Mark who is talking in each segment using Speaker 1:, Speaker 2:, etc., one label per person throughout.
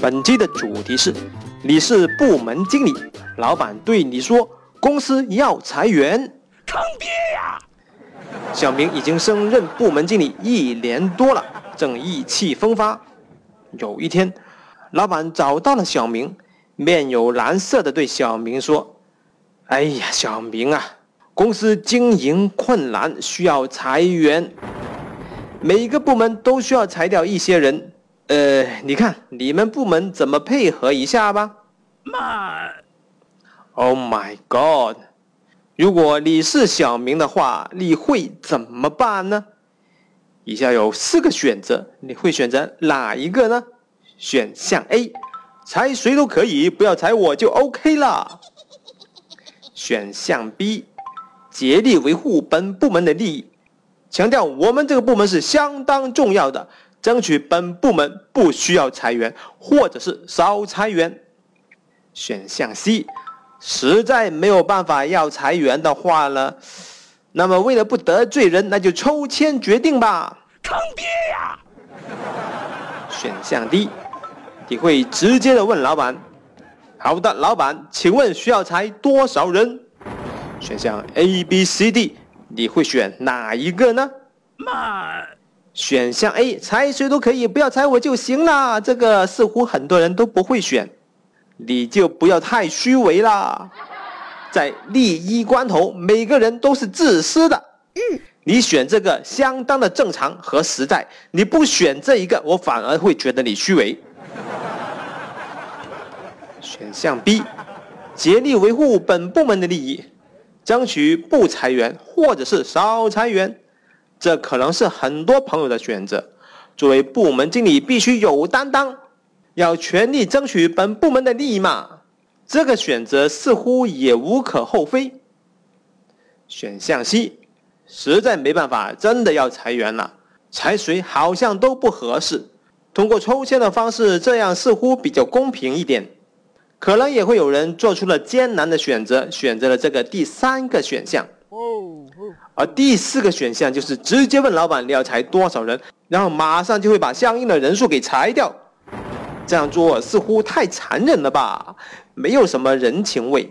Speaker 1: 本期的主题是：你是部门经理，老板对你说公司要裁员，
Speaker 2: 坑爹呀！
Speaker 1: 小明已经升任部门经理一年多了，正意气风发。有一天，老板找到了小明，面有难色的对小明说：“哎呀，小明啊，公司经营困难，需要裁员，每个部门都需要裁掉一些人。”呃，你看你们部门怎么配合一下吧？
Speaker 2: 妈
Speaker 1: ！Oh my God！如果你是小明的话，你会怎么办呢？以下有四个选择，你会选择哪一个呢？选项 A，裁谁都可以，不要裁我就 OK 了。选项 B，竭力维护本部门的利益，强调我们这个部门是相当重要的。争取本部门不需要裁员，或者是少裁员。选项 C，实在没有办法要裁员的话呢，那么为了不得罪人，那就抽签决定吧。
Speaker 2: 坑爹呀！
Speaker 1: 选项 D，你会直接的问老板：“好的，老板，请问需要裁多少人？”选项 A、B、C、D，你会选哪一个呢？
Speaker 2: 妈！
Speaker 1: 选项 A，裁谁都可以，不要裁我就行啦。这个似乎很多人都不会选，你就不要太虚伪啦。在利益关头，每个人都是自私的。嗯，你选这个相当的正常和实在。你不选这一个，我反而会觉得你虚伪。选项 B，竭力维护本部门的利益，争取不裁员或者是少裁员。这可能是很多朋友的选择。作为部门经理，必须有担当，要全力争取本部门的利益嘛。这个选择似乎也无可厚非。选项 C，实在没办法，真的要裁员了，裁谁好像都不合适。通过抽签的方式，这样似乎比较公平一点。可能也会有人做出了艰难的选择，选择了这个第三个选项。哦而第四个选项就是直接问老板你要裁多少人，然后马上就会把相应的人数给裁掉。这样做似乎太残忍了吧，没有什么人情味。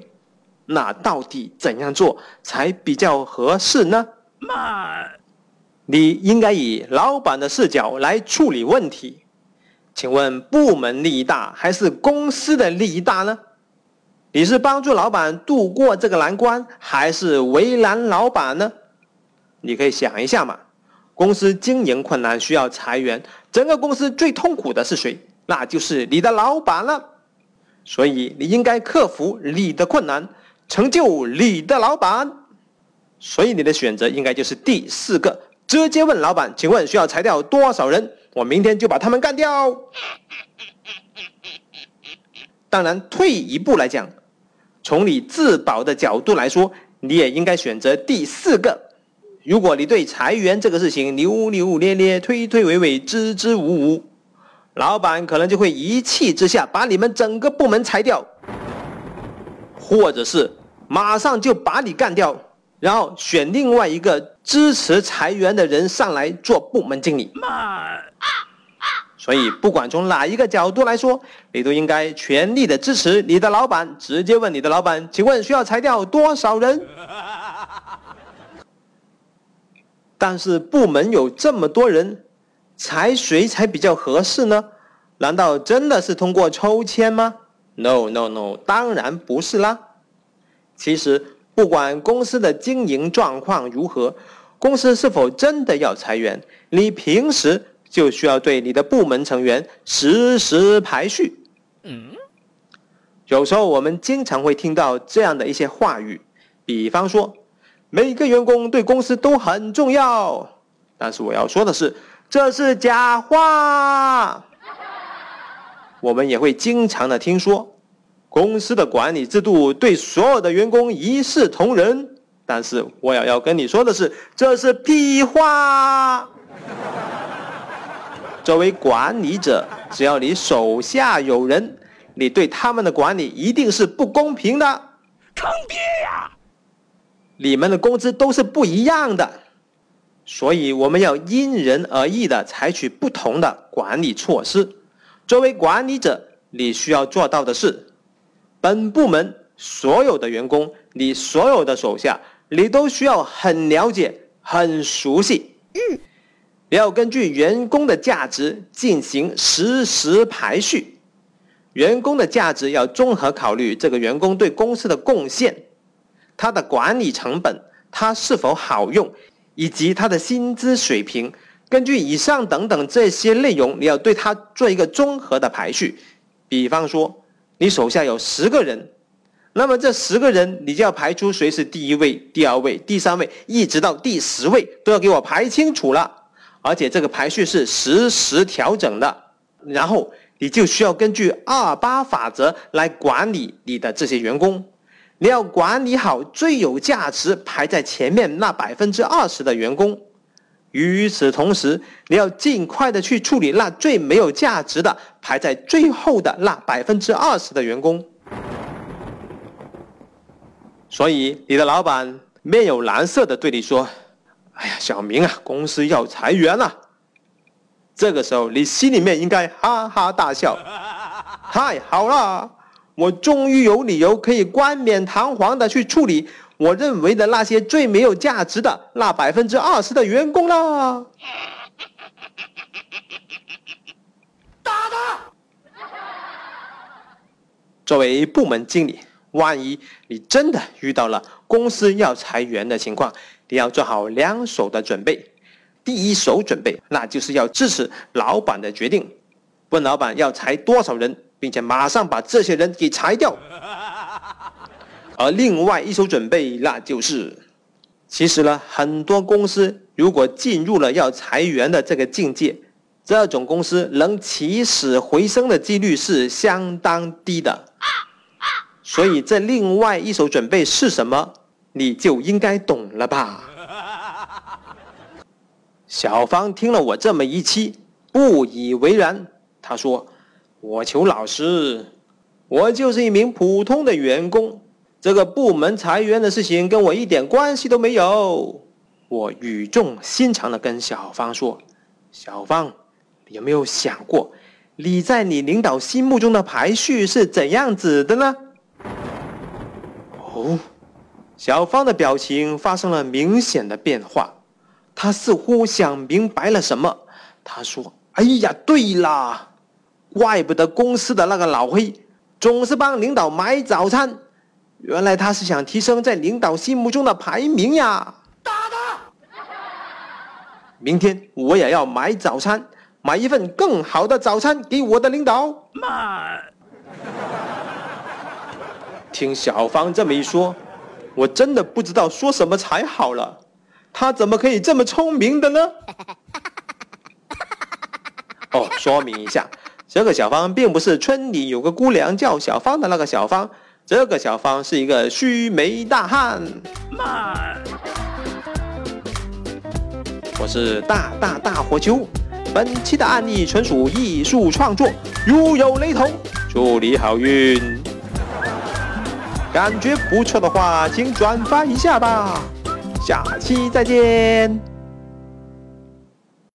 Speaker 1: 那到底怎样做才比较合适呢？
Speaker 2: 妈，
Speaker 1: 你应该以老板的视角来处理问题。请问部门利益大还是公司的利益大呢？你是帮助老板度过这个难关，还是为难老板呢？你可以想一下嘛，公司经营困难需要裁员，整个公司最痛苦的是谁？那就是你的老板了。所以你应该克服你的困难，成就你的老板。所以你的选择应该就是第四个，直接问老板，请问需要裁掉多少人？我明天就把他们干掉。当然，退一步来讲，从你自保的角度来说，你也应该选择第四个。如果你对裁员这个事情扭扭捏捏、推推诿诿、支支吾吾，老板可能就会一气之下把你们整个部门裁掉，或者是马上就把你干掉，然后选另外一个支持裁员的人上来做部门经理。所以，不管从哪一个角度来说，你都应该全力的支持你的老板，直接问你的老板，请问需要裁掉多少人？但是部门有这么多人，裁谁才比较合适呢？难道真的是通过抽签吗？No No No，当然不是啦。其实不管公司的经营状况如何，公司是否真的要裁员，你平时就需要对你的部门成员实时排序。嗯，有时候我们经常会听到这样的一些话语，比方说。每个员工对公司都很重要，但是我要说的是，这是假话。我们也会经常的听说，公司的管理制度对所有的员工一视同仁，但是我要要跟你说的是，这是屁话。作为管理者，只要你手下有人，你对他们的管理一定是不公平的。
Speaker 2: 坑爹呀！
Speaker 1: 你们的工资都是不一样的，所以我们要因人而异的采取不同的管理措施。作为管理者，你需要做到的是，本部门所有的员工，你所有的手下，你都需要很了解、很熟悉。嗯，你要根据员工的价值进行实时排序。员工的价值要综合考虑这个员工对公司的贡献，他的管理成本，他是否好用，以及他的薪资水平。根据以上等等这些内容，你要对他做一个综合的排序。比方说，你手下有十个人，那么这十个人你就要排出谁是第一位、第二位、第三位，一直到第十位都要给我排清楚了。而且这个排序是实时调整的，然后。你就需要根据二八法则来管理你的这些员工，你要管理好最有价值排在前面那百分之二十的员工，与此同时，你要尽快的去处理那最没有价值的排在最后的那百分之二十的员工。所以，你的老板面有难色的对你说：“哎呀，小明啊，公司要裁员了。”这个时候，你心里面应该哈哈大笑，太好了，我终于有理由可以冠冕堂皇的去处理我认为的那些最没有价值的那百分之二十的员工了。打他！作为部门经理，万一你真的遇到了公司要裁员的情况，你要做好两手的准备。第一手准备，那就是要支持老板的决定，问老板要裁多少人，并且马上把这些人给裁掉。而另外一手准备，那就是，其实呢，很多公司如果进入了要裁员的这个境界，这种公司能起死回生的几率是相当低的。所以这另外一手准备是什么，你就应该懂了吧。小芳听了我这么一期，不以为然。他说：“我求老师，我就是一名普通的员工，这个部门裁员的事情跟我一点关系都没有。”我语重心长的跟小芳说：“小芳，有没有想过，你在你领导心目中的排序是怎样子的呢？”哦，小芳的表情发生了明显的变化。他似乎想明白了什么，他说：“哎呀，对啦，怪不得公司的那个老黑总是帮领导买早餐，原来他是想提升在领导心目中的排名呀！”打他！明天我也要买早餐，买一份更好的早餐给我的领导。慢。听小芳这么一说，我真的不知道说什么才好了。他怎么可以这么聪明的呢？哦，说明一下，这个小芳并不是村里有个姑娘叫小芳的那个小芳，这个小芳是一个须眉大汉。慢，我是大大大火球，本期的案例纯属艺术创作，如有雷同，祝你好运。感觉不错的话，请转发一下吧。下期再见。